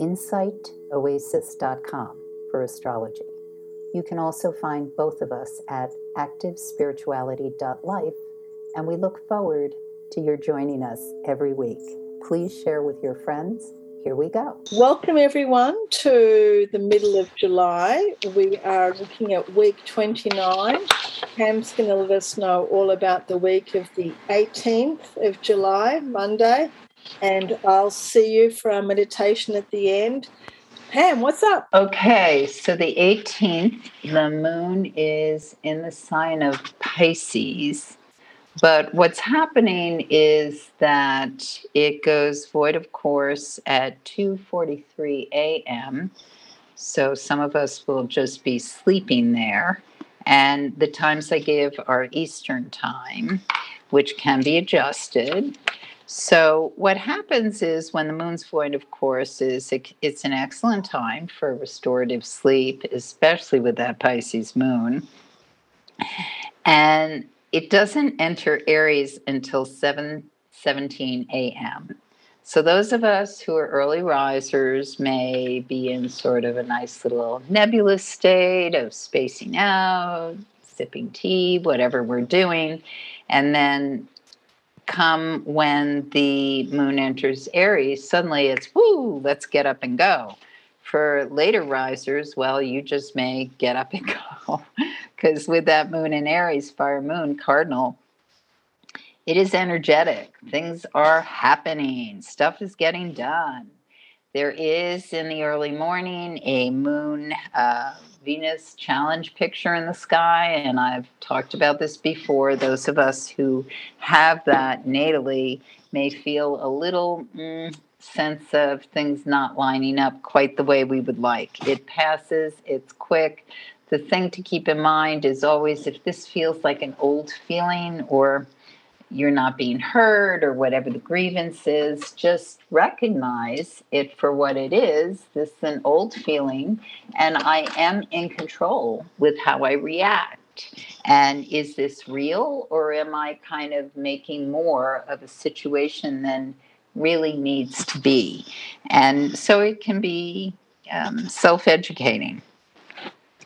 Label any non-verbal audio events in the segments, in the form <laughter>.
insightoasis.com for astrology. You can also find both of us at activespirituality.life, and we look forward to your joining us every week. Please share with your friends. Here we go. Welcome, everyone, to the middle of July. We are looking at week 29. Pam's going to let us know all about the week of the 18th of July, Monday, and I'll see you for our meditation at the end. Pam, what's up? Okay, so the 18th, the moon is in the sign of Pisces. But what's happening is that it goes void of course at 2:43 a.m. So some of us will just be sleeping there. And the times I give are Eastern time, which can be adjusted. So what happens is when the moon's void, of course, is it, it's an excellent time for restorative sleep, especially with that Pisces moon. And it doesn't enter Aries until 7 17 a.m. So those of us who are early risers may be in sort of a nice little nebulous state of spacing out, sipping tea, whatever we're doing. And then come when the moon enters Aries, suddenly it's woo, let's get up and go. For later risers, well, you just may get up and <laughs> go because with that moon in Aries, fire moon, cardinal, it is energetic. Things are happening, stuff is getting done. There is in the early morning a moon uh, Venus challenge picture in the sky. And I've talked about this before. Those of us who have that natally may feel a little mm, sense of things not lining up quite the way we would like. It passes, it's quick. The thing to keep in mind is always if this feels like an old feeling or you're not being heard or whatever the grievance is, just recognize it for what it is. This is an old feeling, and I am in control with how I react. And is this real, or am I kind of making more of a situation than really needs to be? And so it can be um, self educating.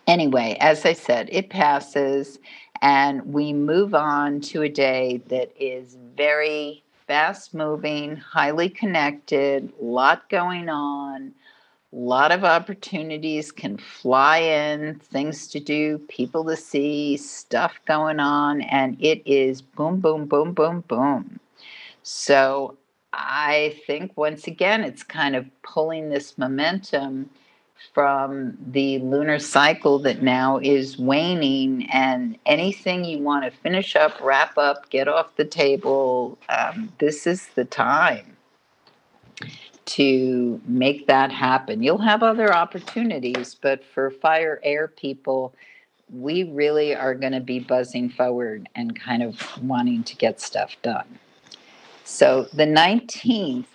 Anyway, as I said, it passes and we move on to a day that is very fast moving, highly connected, lot going on, lot of opportunities can fly in, things to do, people to see, stuff going on, and it is boom, boom, boom, boom, boom. So I think once again, it's kind of pulling this momentum from the lunar cycle that now is waning, and anything you want to finish up, wrap up, get off the table, um, this is the time to make that happen. You'll have other opportunities, but for fire air people, we really are going to be buzzing forward and kind of wanting to get stuff done. So the 19th,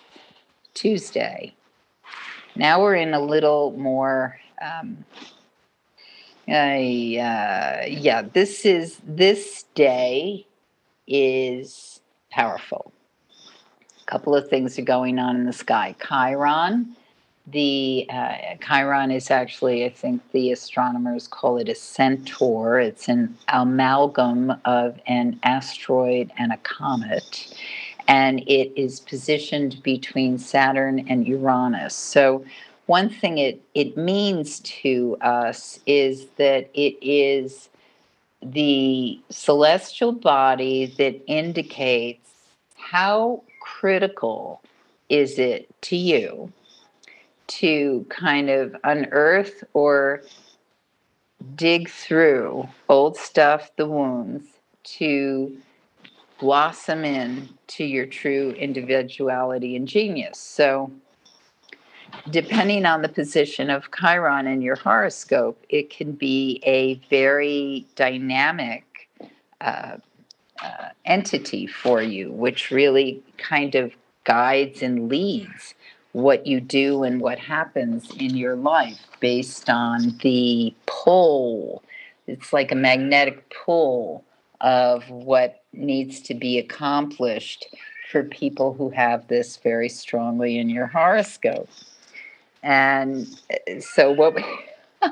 Tuesday, now we're in a little more. Um, uh, yeah, this is this day is powerful. A couple of things are going on in the sky. Chiron, the uh, Chiron is actually, I think the astronomers call it a centaur. It's an amalgam of an asteroid and a comet and it is positioned between Saturn and Uranus. So, one thing it, it means to us is that it is the celestial body that indicates how critical is it to you to kind of unearth or dig through old stuff, the wounds, to blossom in to your true individuality and genius. So depending on the position of Chiron in your horoscope, it can be a very dynamic uh, uh, entity for you, which really kind of guides and leads what you do and what happens in your life based on the pull. It's like a magnetic pull of what needs to be accomplished for people who have this very strongly in your horoscope. And uh, so, what we, <laughs>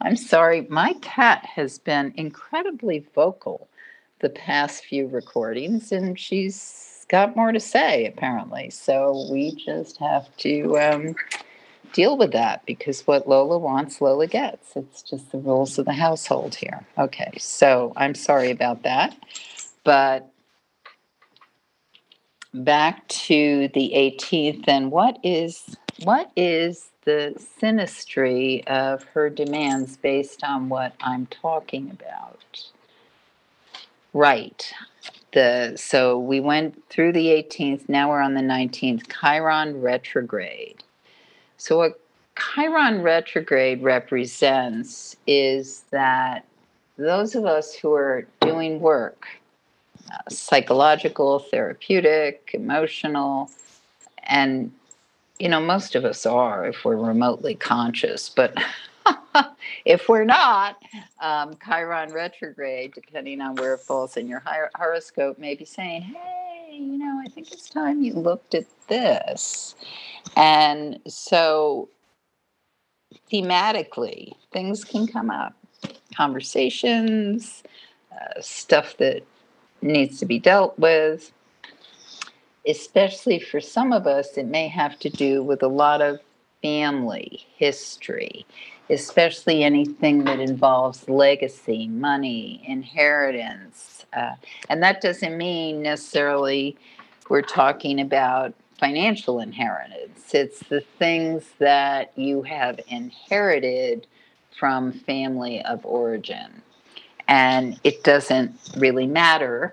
I'm sorry, my cat has been incredibly vocal the past few recordings, and she's got more to say apparently. So, we just have to um, deal with that because what Lola wants, Lola gets. It's just the rules of the household here. Okay, so I'm sorry about that. But back to the 18th and what is what is the synastry of her demands based on what I'm talking about? Right. The so we went through the 18th, now we're on the 19th, Chiron retrograde. So what Chiron retrograde represents is that those of us who are doing work uh, psychological, therapeutic, emotional, and you know, most of us are if we're remotely conscious, but <laughs> if we're not, um, Chiron retrograde, depending on where it falls in your horoscope, may be saying, hey, you know, I think it's time you looked at this. And so thematically, things can come up conversations, uh, stuff that needs to be dealt with. Especially for some of us, it may have to do with a lot of family history, especially anything that involves legacy, money, inheritance. Uh, and that doesn't mean necessarily we're talking about financial inheritance, it's the things that you have inherited from family of origin and it doesn't really matter.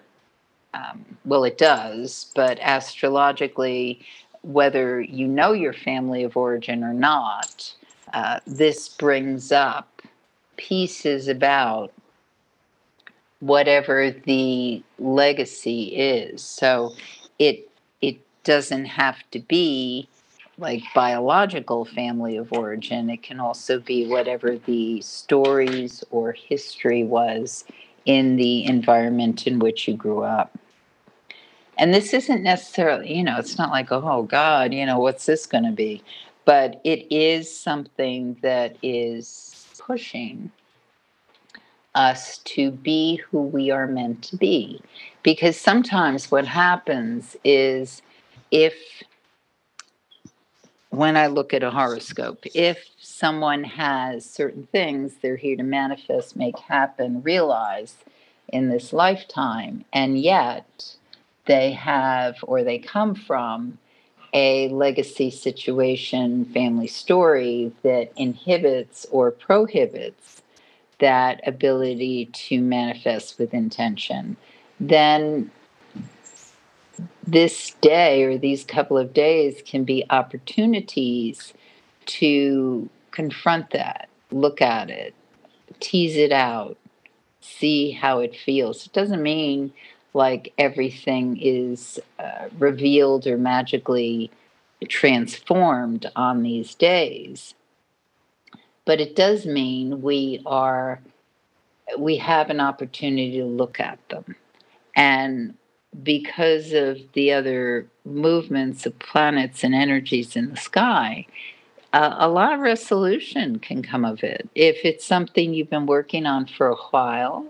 Um, well, it does, but astrologically, whether you know your family of origin or not, uh, this brings up pieces about whatever the legacy is. So it it doesn't have to be like biological family of origin. It can also be whatever the stories or history was in the environment in which you grew up. And this isn't necessarily, you know, it's not like, oh God, you know, what's this going to be? But it is something that is pushing us to be who we are meant to be. Because sometimes what happens is if when I look at a horoscope, if someone has certain things they're here to manifest, make happen, realize in this lifetime, and yet they have or they come from a legacy situation, family story that inhibits or prohibits that ability to manifest with intention, then this day or these couple of days can be opportunities to confront that, look at it, tease it out, see how it feels. It doesn't mean like everything is uh, revealed or magically transformed on these days. But it does mean we are we have an opportunity to look at them and because of the other movements of planets and energies in the sky, uh, a lot of resolution can come of it. If it's something you've been working on for a while,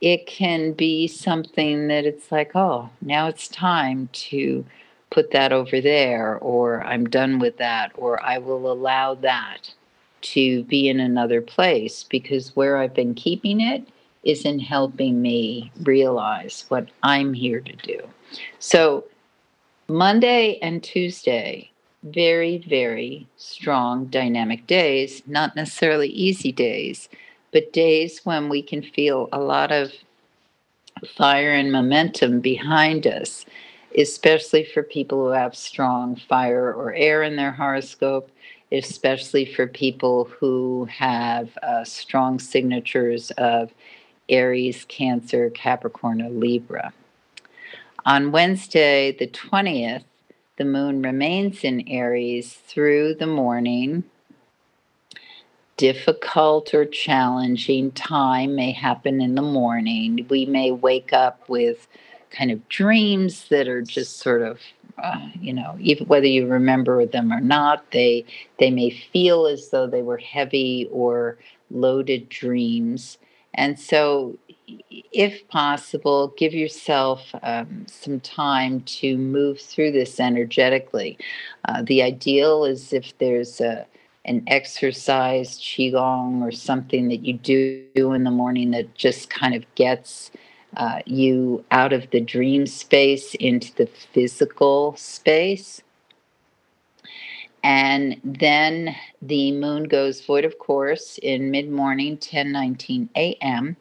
it can be something that it's like, oh, now it's time to put that over there, or I'm done with that, or I will allow that to be in another place because where I've been keeping it isn't helping me realize what I'm here to do. So, Monday and Tuesday, very, very strong dynamic days, not necessarily easy days, but days when we can feel a lot of fire and momentum behind us. especially for people who have strong fire or air in their horoscope, especially for people who have uh, strong signatures of Aries, Cancer, Capricorn, or Libra. On Wednesday, the 20th, the moon remains in Aries through the morning. Difficult or challenging time may happen in the morning. We may wake up with kind of dreams that are just sort of uh, you know even whether you remember them or not they they may feel as though they were heavy or loaded dreams. And so if possible give yourself um, some time to move through this energetically. Uh, the ideal is if there's a an exercise qigong or something that you do in the morning that just kind of gets uh, you out of the dream space into the physical space. And then the moon goes void of course in mid morning, 10 19 a.m.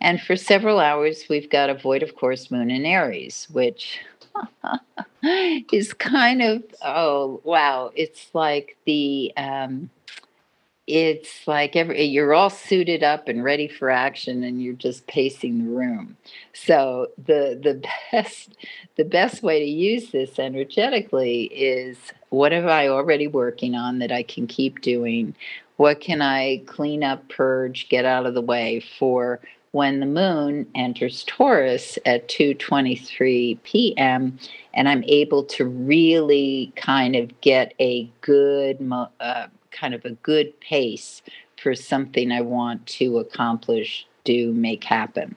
And for several hours, we've got a void of course moon in Aries, which <laughs> is kind of, oh, wow. It's like the, um, it's like every you're all suited up and ready for action and you're just pacing the room. So the the <laughs> best the best way to use this energetically is what am i already working on that i can keep doing? What can i clean up purge get out of the way for when the moon enters taurus at 2.23 p.m and i'm able to really kind of get a good uh, kind of a good pace for something I want to accomplish, do, make happen.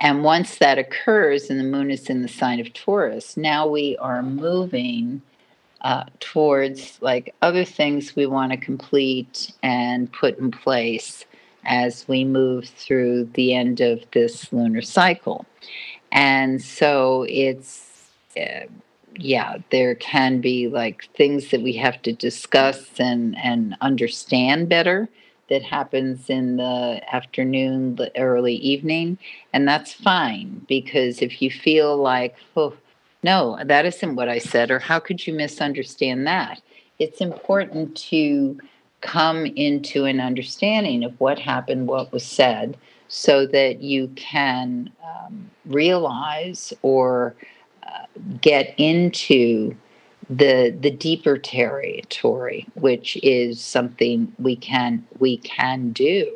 And once that occurs and the moon is in the sign of Taurus, now we are moving uh, towards like other things we want to complete and put in place as we move through the end of this lunar cycle. And so it's uh, yeah, there can be like things that we have to discuss and and understand better that happens in the afternoon, the early evening, and that's fine because if you feel like, oh, no, that isn't what I said, or how could you misunderstand that? It's important to come into an understanding of what happened, what was said, so that you can um, realize or get into the the deeper territory, which is something we can we can do.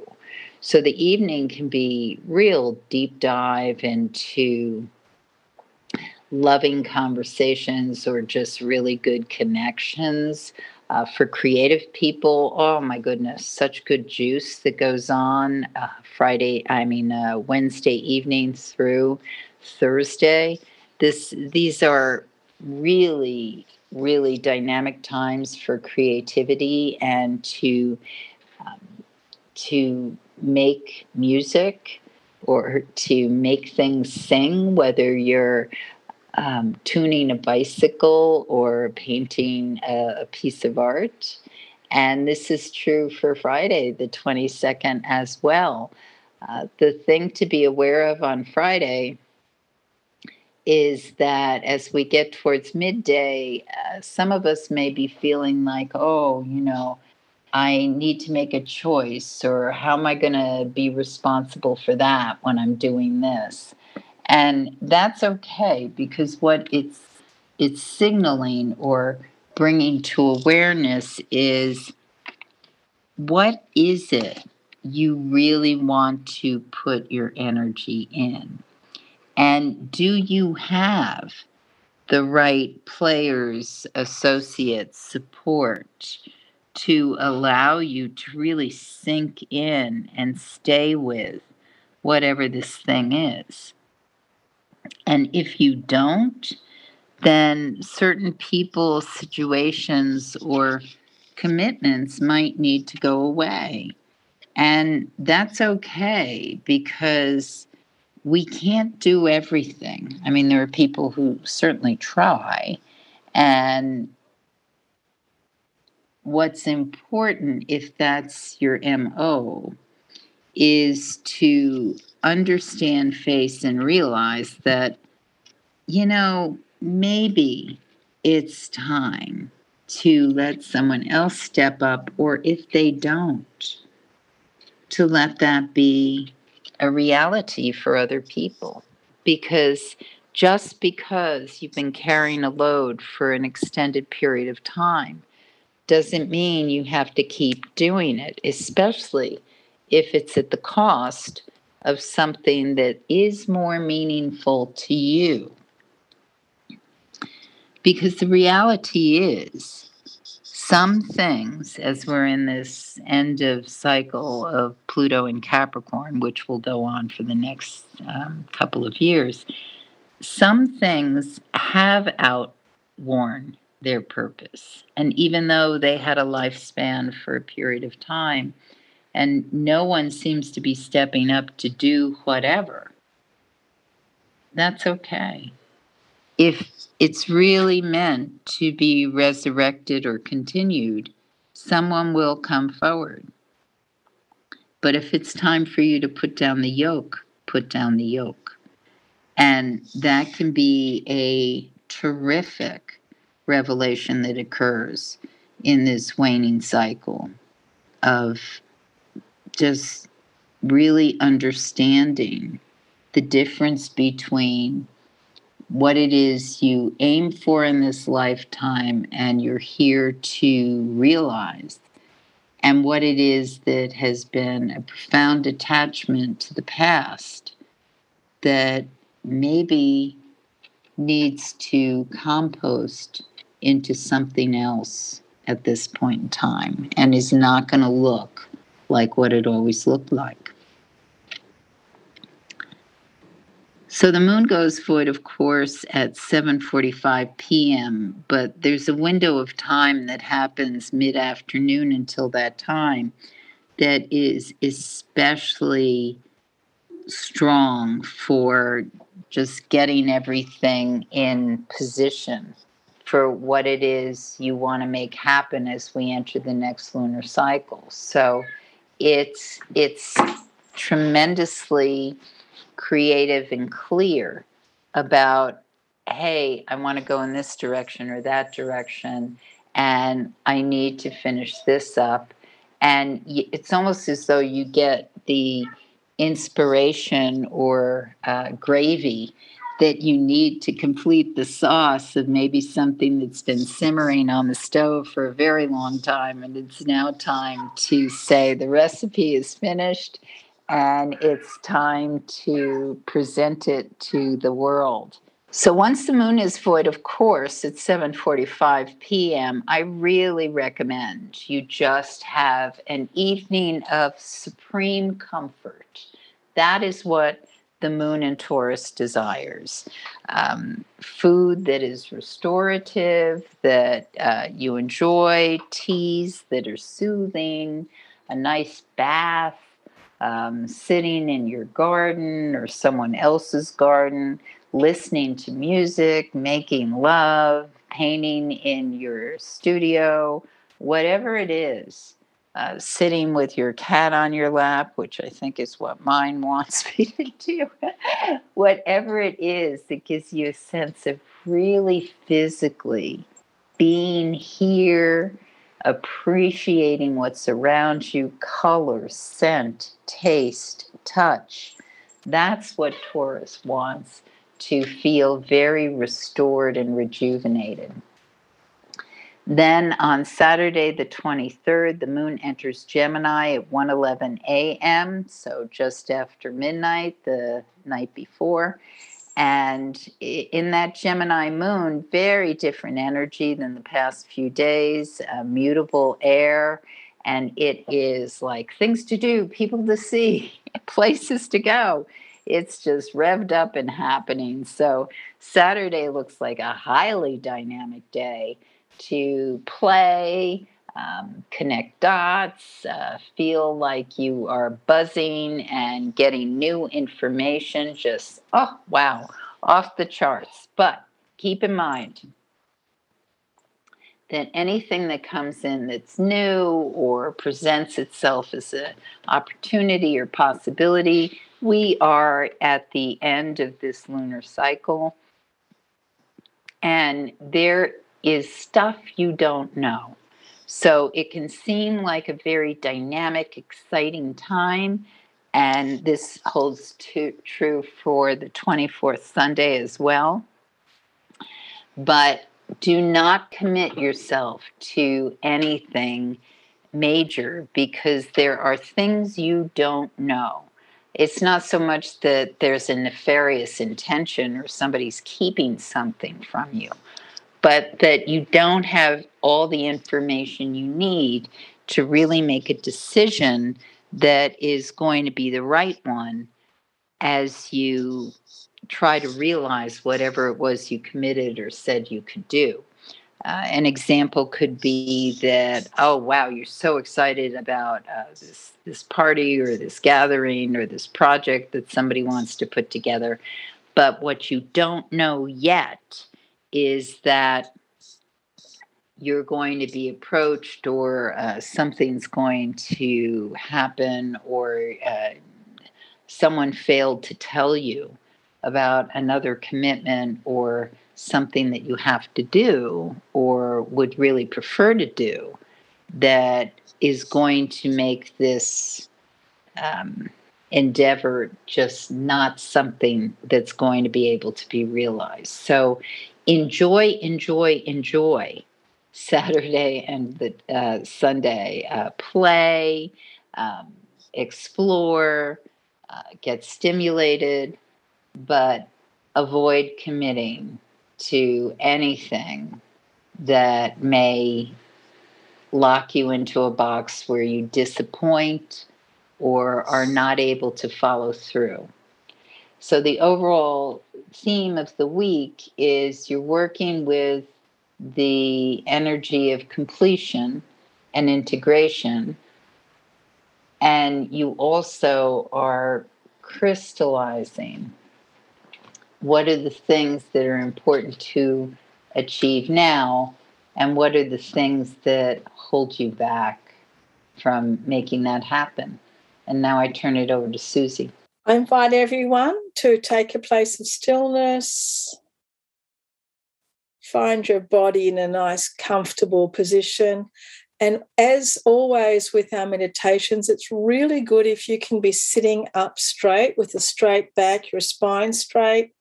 So the evening can be real deep dive into loving conversations or just really good connections. Uh, for creative people, oh my goodness, such good juice that goes on uh, Friday, I mean, uh, Wednesday evening through Thursday this these are really really dynamic times for creativity and to um, to make music or to make things sing whether you're um, tuning a bicycle or painting a, a piece of art. And this is true for friday the 22nd as well. Uh, the thing to be aware of on friday is that as we get towards midday, uh, some of us may be feeling like, oh, you know, I need to make a choice, or how am I going to be responsible for that when I'm doing this? And that's okay because what it's it's signaling or bringing to awareness is what is it you really want to put your energy in? And do you have the right players, associates, support to allow you to really sink in and stay with whatever this thing is? And if you don't, then certain people, situations, or commitments might need to go away. And that's okay because we can't do everything. I mean, there are people who certainly try. And what's important, if that's your MO, is to understand, face, and realize that you know, maybe it's time to let someone else step up, or if they don't, to let that be a reality for other people. Because just because you've been carrying a load for an extended period of time doesn't mean you have to keep doing it, especially if it's at the cost of something that is more meaningful to you. Because the reality is, some things, as we're in this end of cycle of Pluto and Capricorn, which will go on for the next um, couple of years, some things have outworn their purpose. And even though they had a lifespan for a period of time, and no one seems to be stepping up to do whatever, that's okay. If it's really meant to be resurrected or continued, someone will come forward. But if it's time for you to put down the yoke, put down the yoke. And that can be a terrific revelation that occurs in this waning cycle of just really understanding the difference between what it is you aim for in this lifetime and you're here to realize, and what it is that has been a profound attachment to the past that maybe needs to compost into something else at this point in time and is not going to look like what it always looked like. So the moon goes void, of course, at 7:45 p.m., but there's a window of time that happens mid-afternoon until that time that is especially strong for just getting everything in position for what it is you want to make happen as we enter the next lunar cycle. So it's it's tremendously creative and clear about hey, I want to go in this direction or that direction and I need to finish this up and it's almost as though you get the inspiration or uh, gravy that you need to complete the sauce of maybe something that's been simmering on the stove for a very long time. And it's now time to say the recipe is finished and it's time to present it to the world. So once the moon is void, of course, at 7:45 p.m., I really recommend you just have an evening of supreme comfort. That is what the moon in Taurus desires. Um, food that is restorative, that uh, you enjoy, teas that are soothing, a nice bath, um, sitting in your garden or someone else's garden, listening to music, making love, painting in your studio, whatever it is uh, sitting with your cat on your lap, which I think is what mine <laughs> wants me to do. Whatever it is that gives you a sense of really physically being here, appreciating what's around you color, scent, taste, touch. That's what Taurus wants to feel very restored and rejuvenated. Then on Saturday, the 23rd, the moon enters Gemini at 1:11 a.m., so just after midnight the night before. And in that Gemini moon, very different energy than the past few days, mutable air, and it is like things to do, people to see, <laughs> places to go. It's just revved up and happening. So Saturday looks like a highly dynamic day to play, um, connect dots, uh, feel like you are buzzing and getting new information. Just, oh, wow, off the charts. But keep in mind that anything that comes in that's new or presents itself as an opportunity or possibility, we are at the end of this lunar cycle and there is stuff you don't know. So it can seem like a very dynamic, exciting time. And this holds to, true for the 24th Sunday as well. But do not commit yourself to anything major because there are things you don't know. It's not so much that there's a nefarious intention or somebody's keeping something from you, but that you don't have all the information you need to really make a decision that is going to be the right one as you try to realize whatever it was you committed or said you could do. Uh, an example could be that, oh wow, you're so excited about uh, this this party or this gathering or this project that somebody wants to put together, but what you don't know yet is that you're going to be approached or uh, something's going to happen or uh, someone failed to tell you about another commitment or something that you have to do or would really prefer to do that is going to make this um, endeavor just not something that's going to be able to be realized. So enjoy, enjoy, enjoy Saturday and the uh, Sunday. Uh, play, um, explore, uh, get stimulated, but avoid committing to anything that may lock you into a box where you disappoint or are not able to follow through. So, the overall theme of the week is you're working with the energy of completion and integration, and you also are crystallizing what are the things that are important to achieve now and what are the things that hold you back from making that happen. And now i turn it over to susie i invite everyone to take a place of stillness find your body in a nice comfortable position and as always with our meditations, it's really good if you can be sitting up straight with a straight back, your spine straight.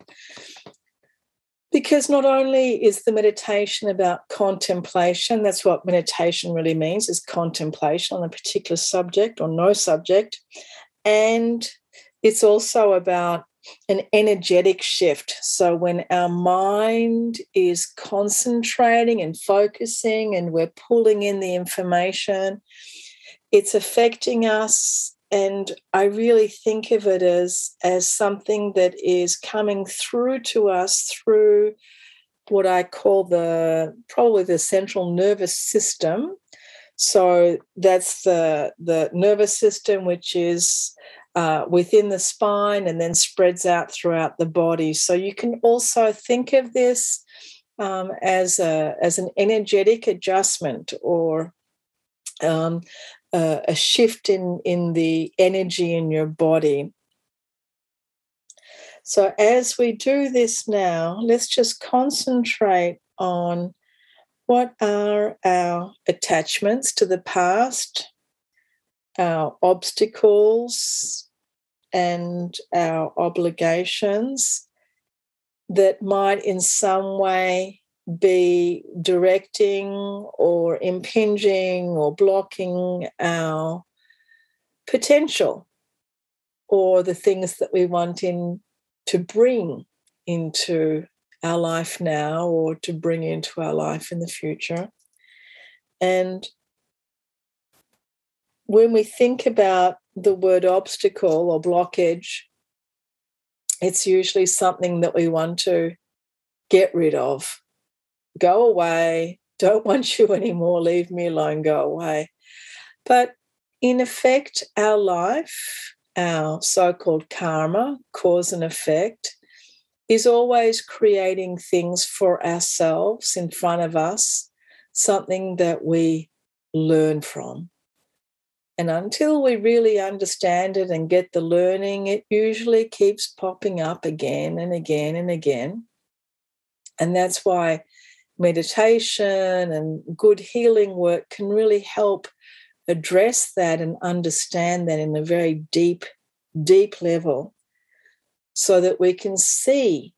Because not only is the meditation about contemplation, that's what meditation really means, is contemplation on a particular subject or no subject. And it's also about an energetic shift. So when our mind is concentrating and focusing and we're pulling in the information, it's affecting us. And I really think of it as, as something that is coming through to us through what I call the probably the central nervous system. So that's the the nervous system, which is uh, within the spine and then spreads out throughout the body. So you can also think of this um, as a as an energetic adjustment or um, uh, a shift in in the energy in your body. So as we do this now, let's just concentrate on what are our attachments to the past, our obstacles, and our obligations that might in some way be directing or impinging or blocking our potential or the things that we want in to bring into our life now or to bring into our life in the future. And when we think about the word obstacle or blockage, it's usually something that we want to get rid of. Go away. Don't <laughs> want you anymore. Leave me alone. Go away. But in effect, our life, our so called karma, cause and effect, is always creating things for ourselves in front of us, something that we learn from. And until we really understand it and get the learning, it usually keeps popping up again and again and again And that's why meditation and good healing work can really help address that and understand that in a very deep, deep level so that we can see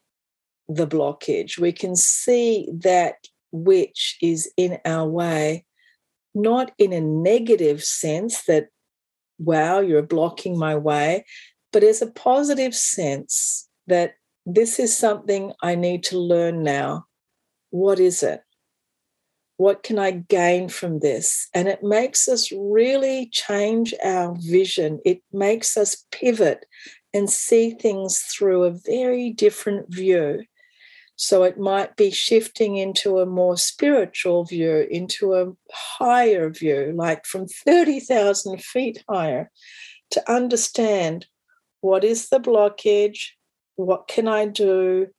the blockage. We can see that which is in our way, not in a negative sense that, wow, you're blocking my way, but as a positive sense that this is something I need to learn now. What is it? What can I gain from this? And it makes us really change our vision. It makes us pivot and see things through a very different view. So it might be shifting into a more spiritual view, into a higher view, like from 30,000 feet higher, to understand what is the blockage, what can I do,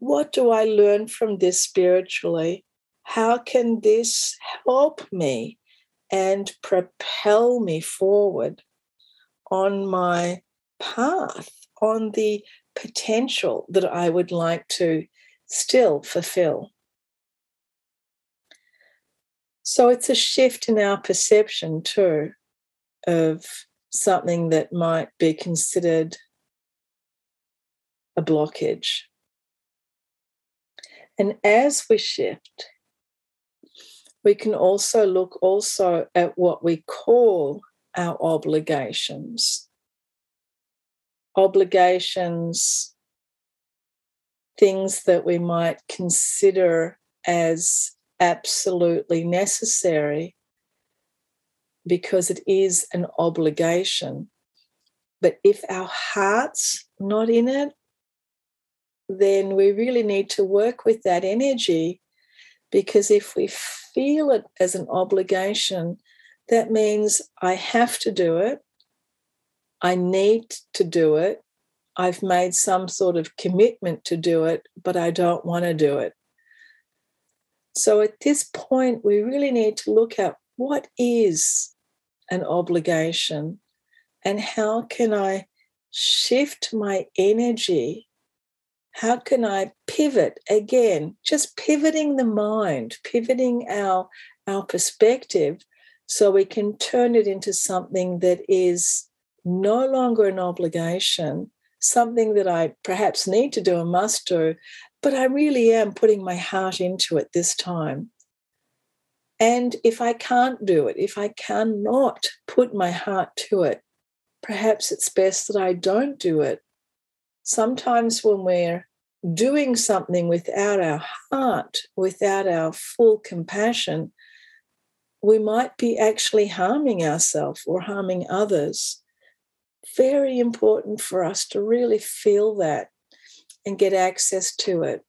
what do I learn from this spiritually, how can this help me and propel me forward on my path, on the potential that I would like to still fulfill. So it's a shift in our perception too of something that might be considered a blockage. And as we shift, we can also look also at what we call our obligations. Obligations things that we might consider as absolutely necessary because it is an obligation. But if our heart's not in it, then we really need to work with that energy because if we feel it as an obligation, that means I have to do it. I need to do it. I've made some sort of commitment to do it, but I don't want to do it. So at this point, we really need to look at what is an obligation and how can I shift my energy? How can I pivot again? Just pivoting the mind, pivoting our, our perspective so we can turn it into something that is no longer an obligation, something that I perhaps need to do and must do, but I really am putting my heart into it this time. And if I can't do it, if I cannot put my heart to it, perhaps it's best that I don't do it. Sometimes when we're doing something without our heart, without our full compassion, we might be actually harming ourselves or harming others very important for us to really feel that and get access to it.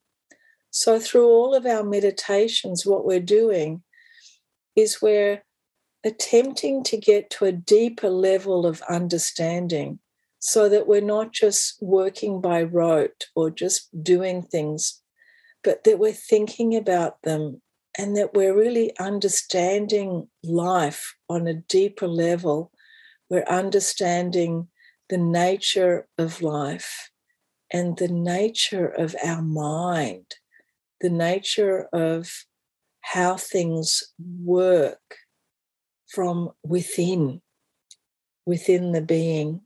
So, through all of our meditations, what we're doing is we're attempting to get to a deeper level of understanding so that we're not just working by rote or just doing things, but that we're thinking about them and that we're really understanding life on a deeper level we're understanding the nature of life and the nature of our mind, the nature of how things work from within, within the being.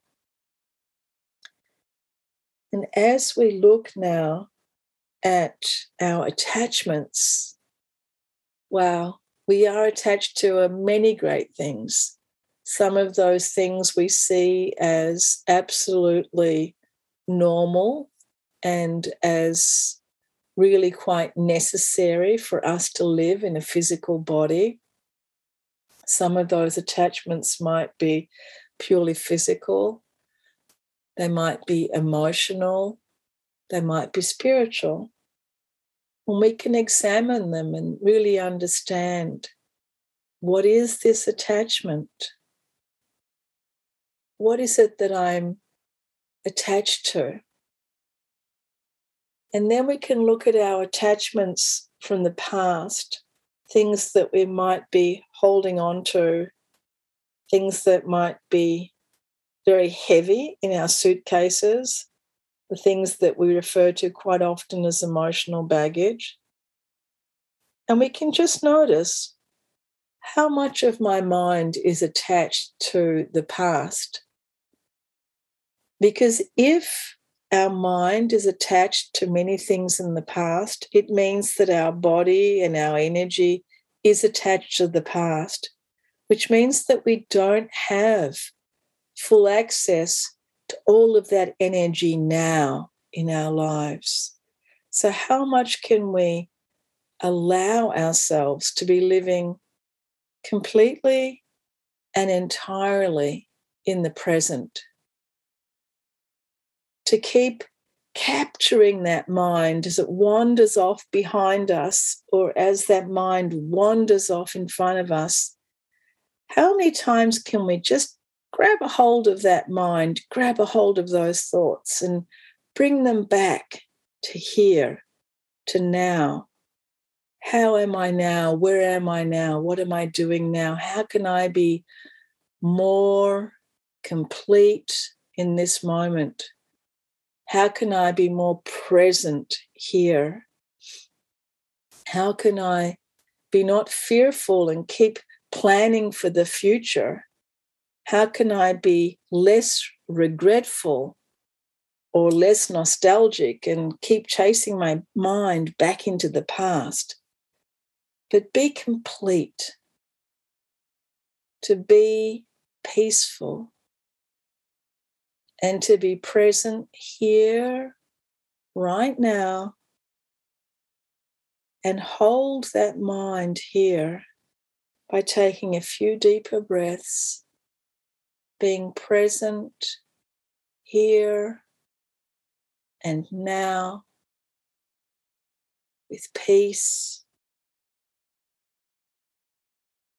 And as we look now at our attachments, wow, we are attached to many great things some of those things we see as absolutely normal and as really quite necessary for us to live in a physical body. Some of those attachments might be purely physical, they might be emotional, they might be spiritual. And we can examine them and really understand what is this attachment? What is it that I'm attached to? And then we can look at our attachments from the past, things that we might be holding on to, things that might be very heavy in our suitcases, the things that we refer to quite often as emotional baggage. And we can just notice how much of my mind is attached to the past. Because if our mind is attached to many things in the past, it means that our body and our energy is attached to the past, which means that we don't have full access to all of that energy now in our lives. So, how much can we allow ourselves to be living completely and entirely in the present? To keep capturing that mind as it wanders off behind us or as that mind wanders off in front of us. How many times can we just grab a hold of that mind, grab a hold of those thoughts, and bring them back to here, to now. How am I now? Where am I now? What am I doing now? How can I be more complete in this moment? How can I be more present here? How can I be not fearful and keep planning for the future? How can I be less regretful or less nostalgic and keep chasing my mind back into the past? But be complete, to be peaceful, and to be present here, right now, and hold that mind here by taking a few deeper breaths being present here and now with peace,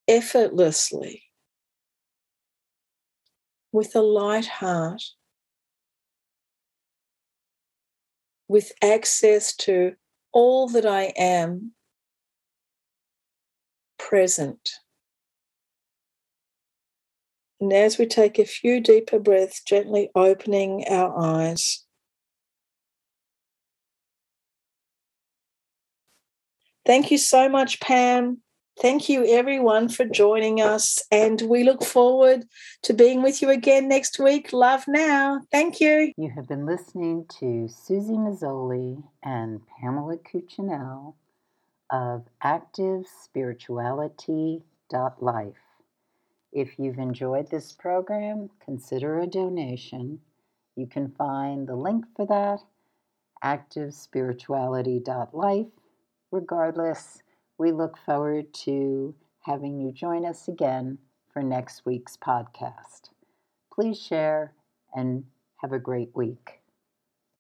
effortlessly, with a light heart, with access to all that I am present. And as we take a few deeper breaths, gently opening our eyes. Thank you so much, Pam. Thank you, everyone, for joining us. And we look forward to being with you again next week. Love now. Thank you. You have been listening to Susie Mazzoli and Pamela Cuccinell of ActiveSpirituality.life. If you've enjoyed this program, consider a donation. You can find the link for that activespirituality.life. Regardless, we look forward to having you join us again for next week's podcast. Please share and have a great week.